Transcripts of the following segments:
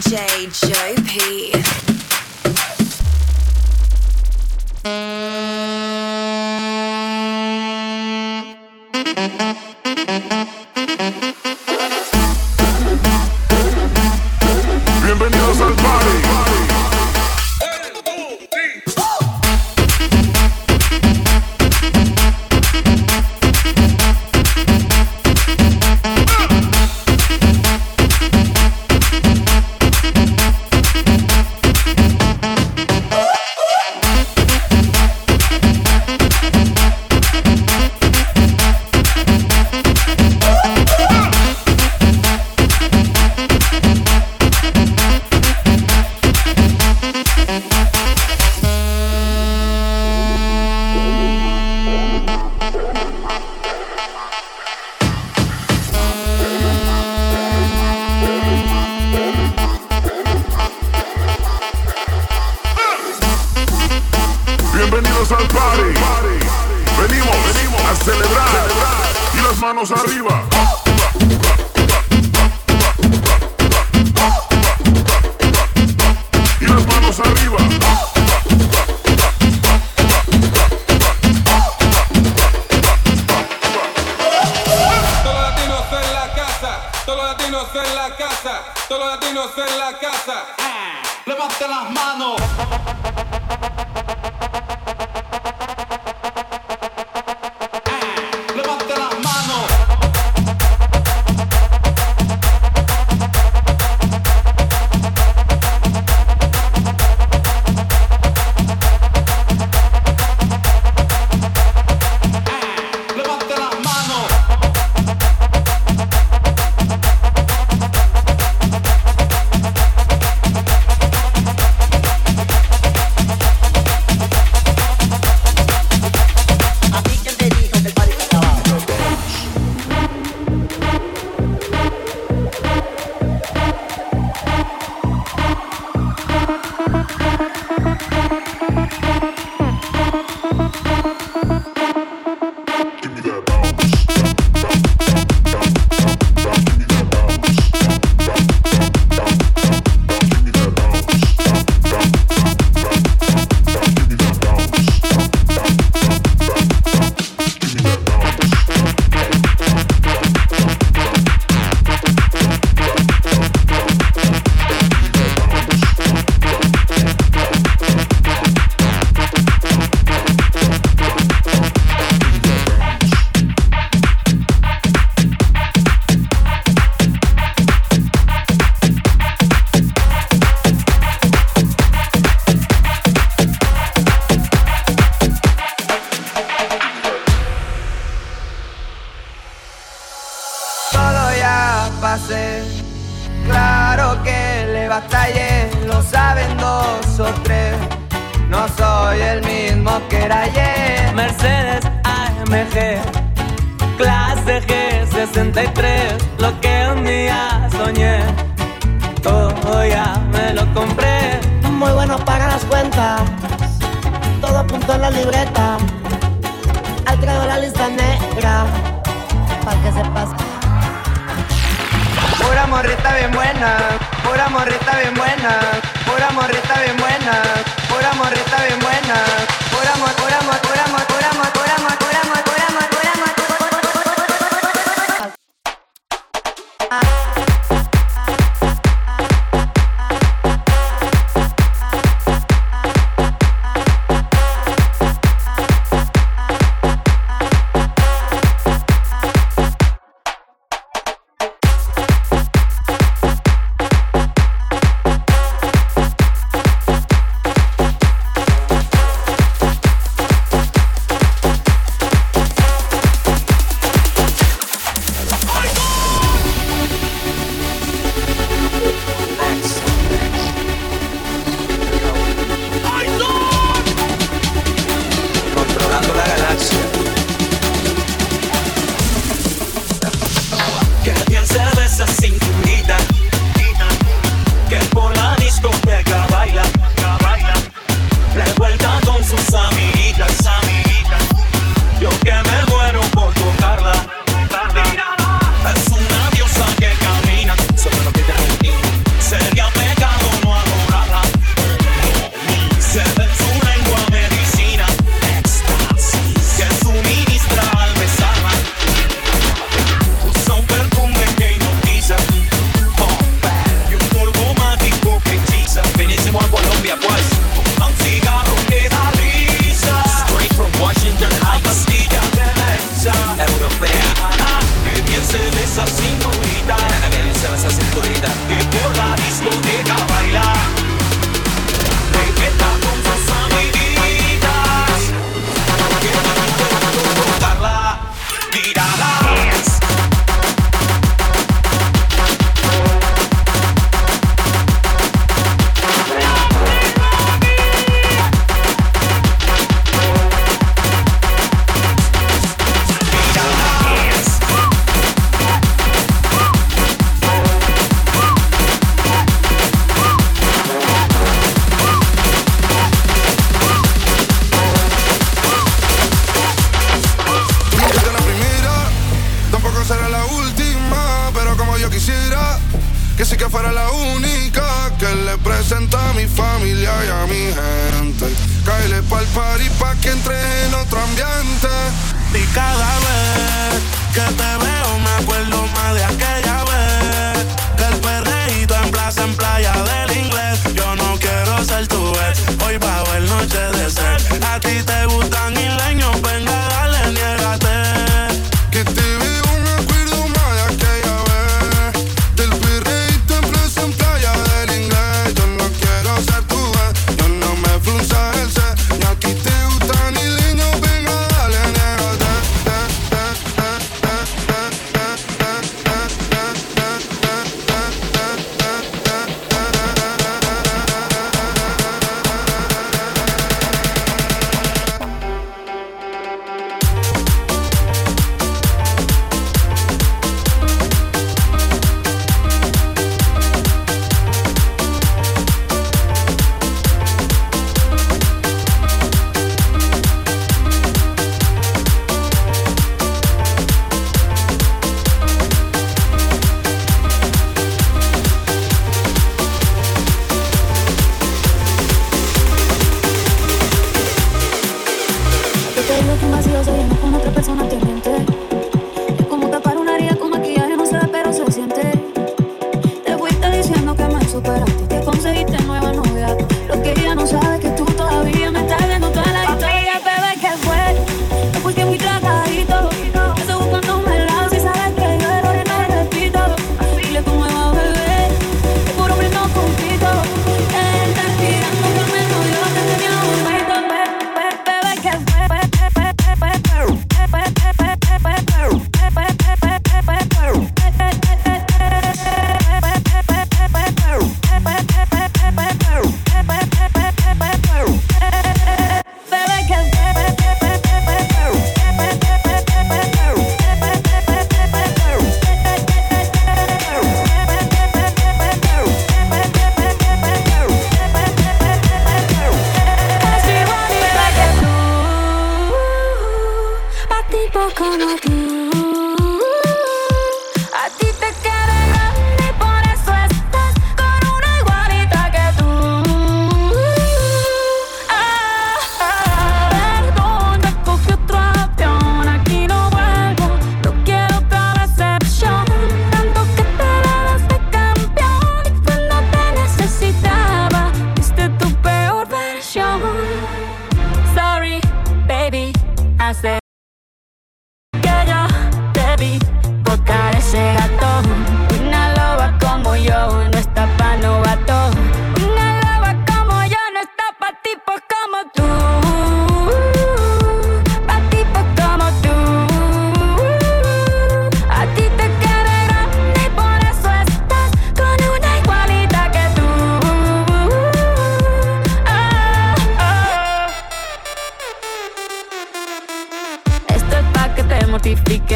DJ Joe P. clase G63, lo que un día soñé, todo ya me lo compré. Muy bueno para las cuentas, todo apuntó en la libreta. Al traigo la lista negra, para que sepas. Pura morrita bien buena, pura morrita bien buena, pura morrita bien buena, pura morrita bien buena, pura morrita, pura morrita, pura morrita, pura morrita.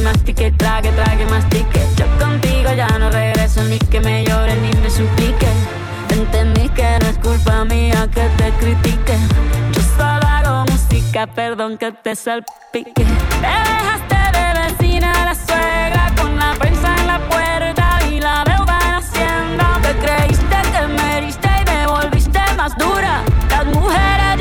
mastique, trague, trague, mastique. Yo contigo ya no regreso ni que me llore ni me suplique. Entendí que no es culpa mía que te critique. Yo solo hago música, perdón que te salpique. Te dejaste de vecina la suegra con la prensa en la puerta y la deuda en hacienda. Te creíste, que me meriste y me volviste más dura. Las mujeres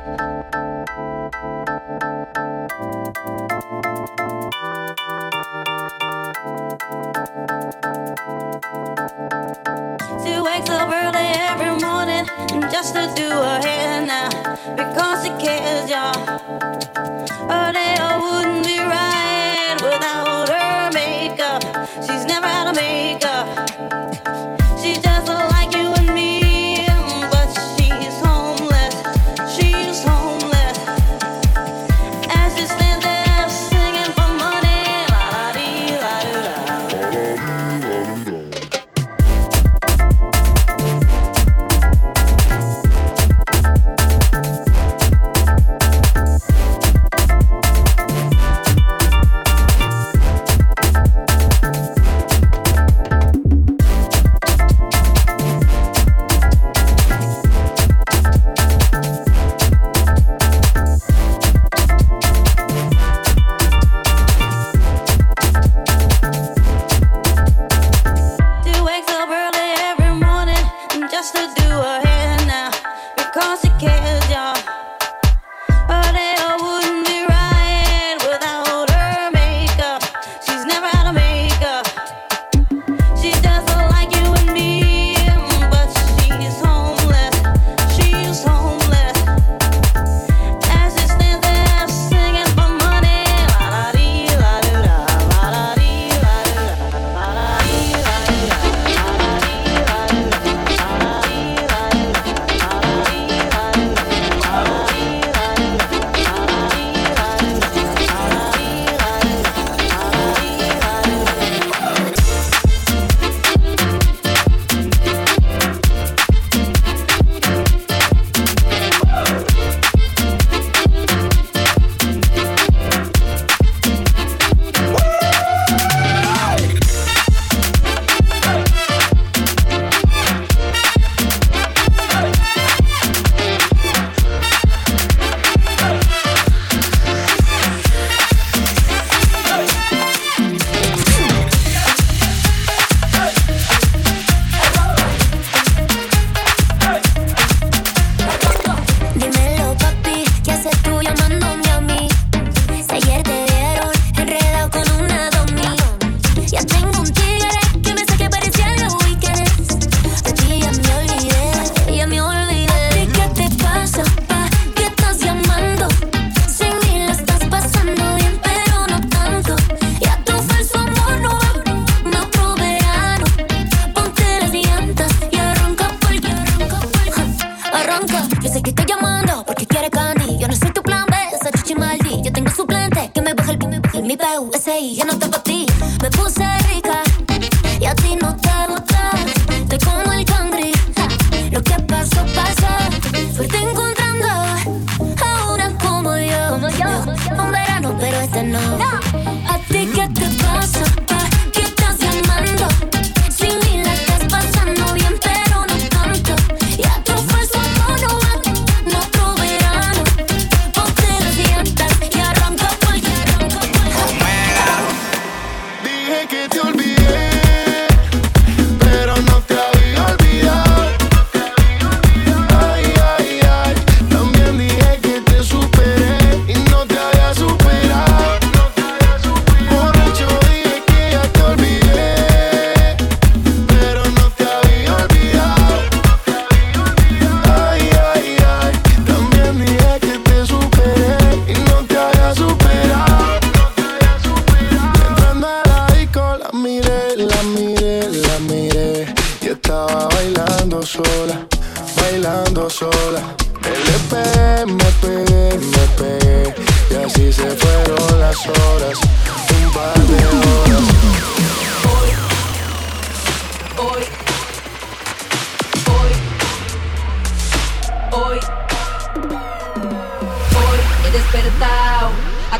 She wakes up early every morning just to do her hair now because she cares, y'all. Her day wouldn't be right without her makeup. She's never out of makeup.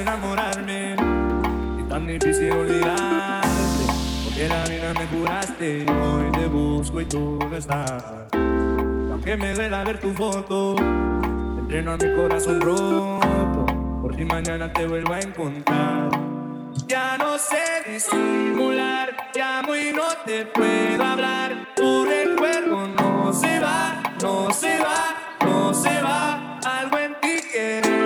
enamorarme y tan difícil olvidarte. Porque la vida me juraste, hoy te busco y tú no estás. Aunque me duela ver tu foto, entreno a mi corazón roto. Por ti mañana te vuelvo a encontrar. Ya no sé disimular, llamo y no te puedo hablar. Tu recuerdo no se va, no se va, no se va. Algo en ti que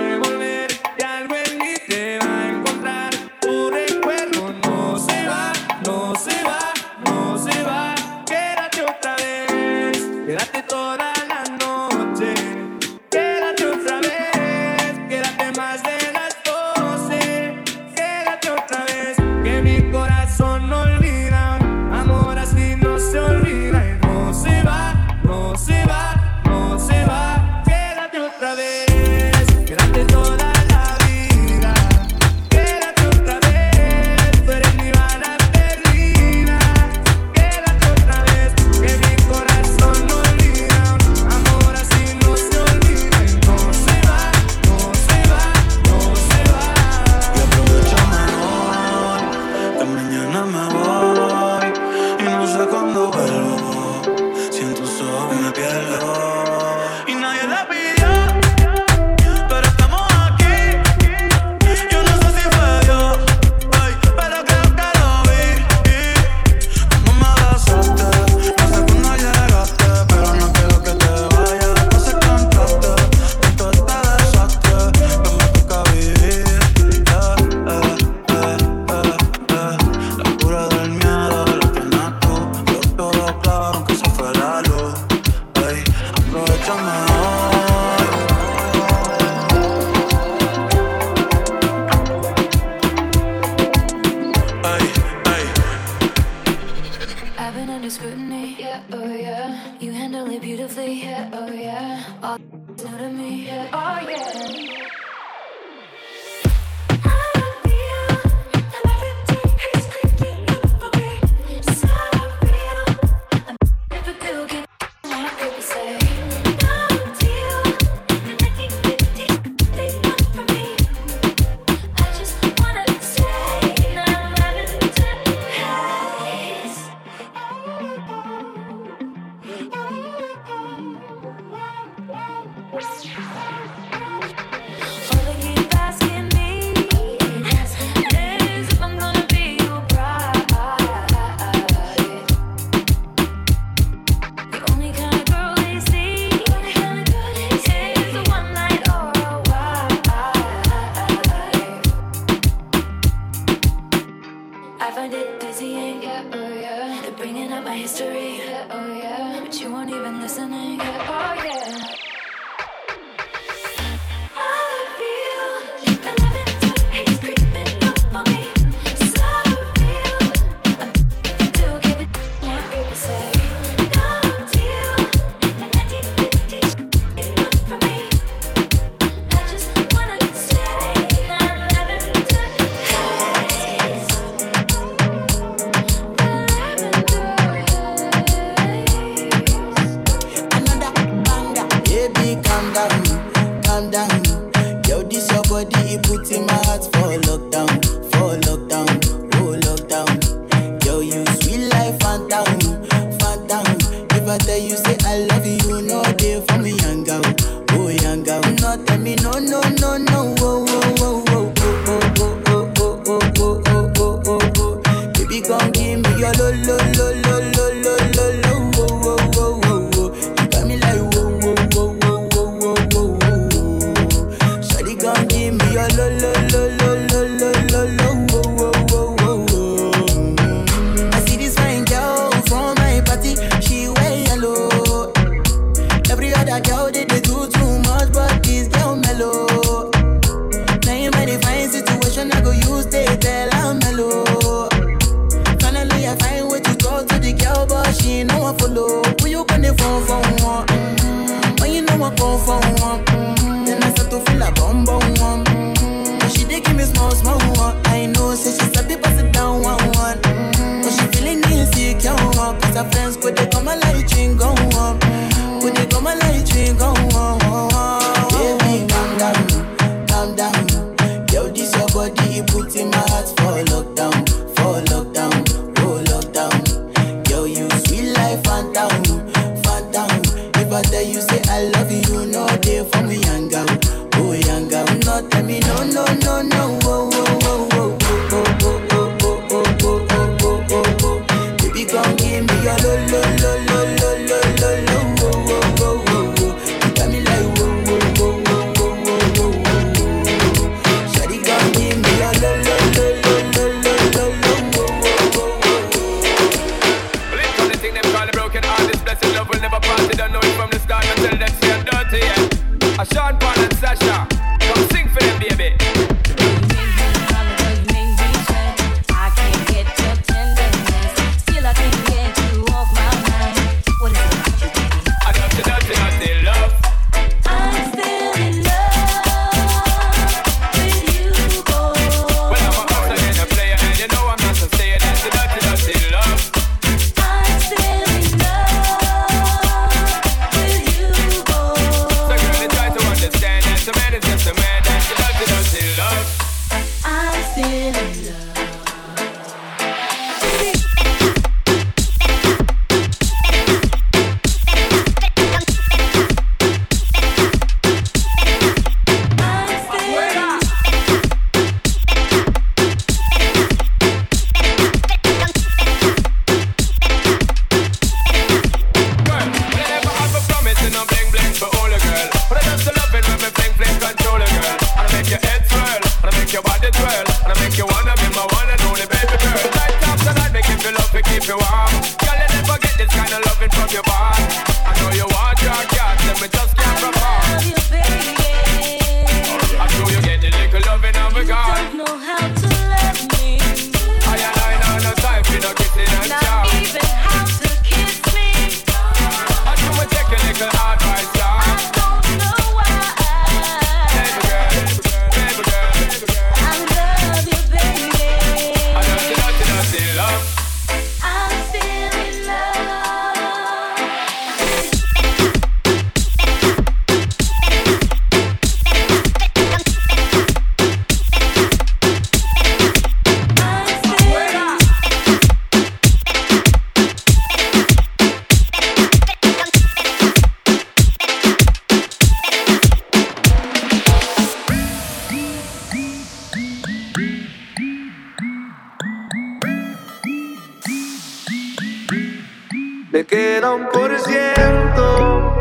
Te queda un por ciento.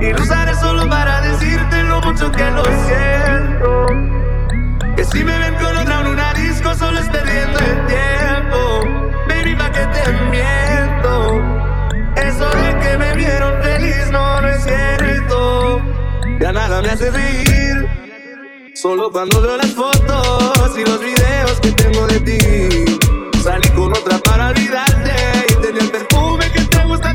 Y lo usaré solo para decirte lo mucho que lo siento. Que si me ven con otra en una disco, solo es perdiendo el tiempo. Baby, pa' que te miento. Eso de que me vieron feliz no, no es cierto. Ya nada me hace reír. Solo cuando veo las fotos y los videos que tengo de ti. Salí con otra para olvidarte y tenía el perfil